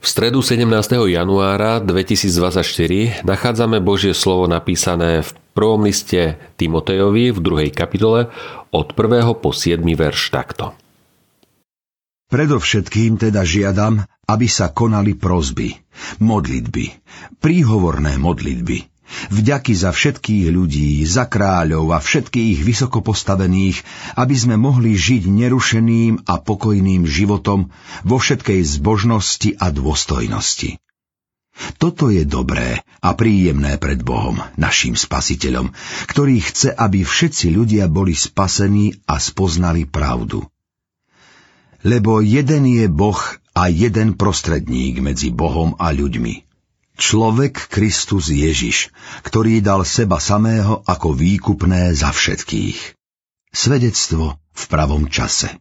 V stredu 17. januára 2024 nachádzame Božie slovo napísané v prvom liste Timotejovi v druhej kapitole od 1. po 7. verš takto. Predovšetkým teda žiadam, aby sa konali prozby, modlitby, príhovorné modlitby, Vďaky za všetkých ľudí, za kráľov a všetkých vysoko postavených, aby sme mohli žiť nerušeným a pokojným životom vo všetkej zbožnosti a dôstojnosti. Toto je dobré a príjemné pred Bohom, naším spasiteľom, ktorý chce, aby všetci ľudia boli spasení a spoznali pravdu. Lebo jeden je Boh a jeden prostredník medzi Bohom a ľuďmi – Človek Kristus Ježiš, ktorý dal seba samého ako výkupné za všetkých. Svedectvo v pravom čase.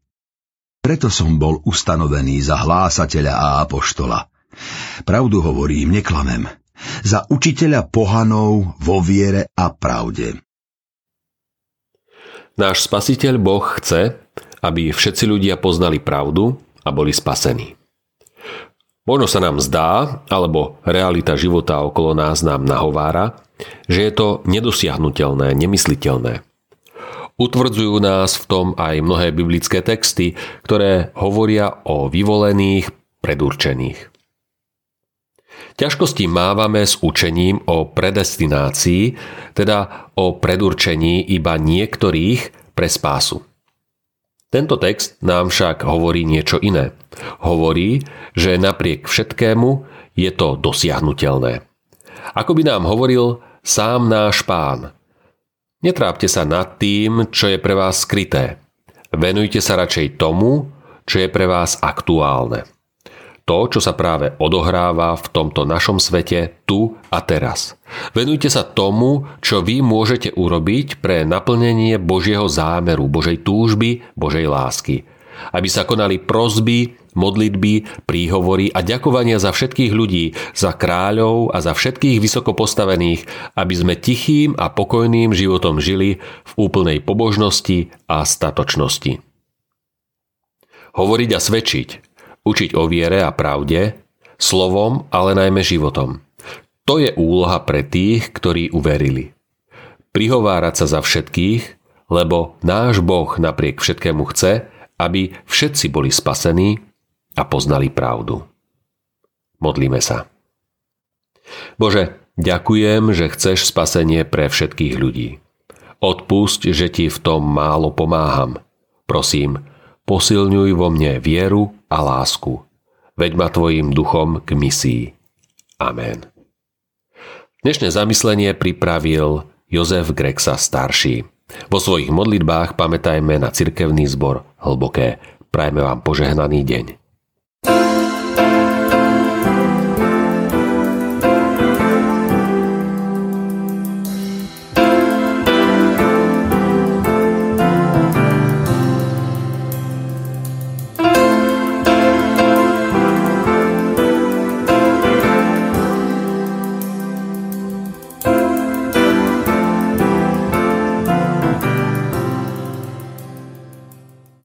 Preto som bol ustanovený za hlásateľa a apoštola. Pravdu hovorím, neklamem. Za učiteľa pohanov vo viere a pravde. Náš spasiteľ Boh chce, aby všetci ľudia poznali pravdu a boli spasení. Možno sa nám zdá, alebo realita života okolo nás nám nahovára, že je to nedosiahnutelné, nemysliteľné. Utvrdzujú nás v tom aj mnohé biblické texty, ktoré hovoria o vyvolených, predurčených. Ťažkosti mávame s učením o predestinácii, teda o predurčení iba niektorých pre spásu. Tento text nám však hovorí niečo iné. Hovorí, že napriek všetkému je to dosiahnutelné. Ako by nám hovoril sám náš pán. Netrápte sa nad tým, čo je pre vás skryté. Venujte sa radšej tomu, čo je pre vás aktuálne to, čo sa práve odohráva v tomto našom svete tu a teraz. Venujte sa tomu, čo vy môžete urobiť pre naplnenie Božieho zámeru, Božej túžby, Božej lásky. Aby sa konali prozby, modlitby, príhovory a ďakovania za všetkých ľudí, za kráľov a za všetkých vysoko postavených, aby sme tichým a pokojným životom žili v úplnej pobožnosti a statočnosti. Hovoriť a svedčiť, Učiť o viere a pravde, slovom, ale najmä životom. To je úloha pre tých, ktorí uverili. Prihovárať sa za všetkých, lebo náš Boh napriek všetkému chce, aby všetci boli spasení a poznali pravdu. Modlíme sa. Bože, ďakujem, že chceš spasenie pre všetkých ľudí. Odpusť, že ti v tom málo pomáham. Prosím, posilňuj vo mne vieru a lásku. Veď ma tvojim duchom k misii. Amen. Dnešné zamyslenie pripravil Jozef Grexa starší. Vo svojich modlitbách pamätajme na cirkevný zbor hlboké. Prajme vám požehnaný deň.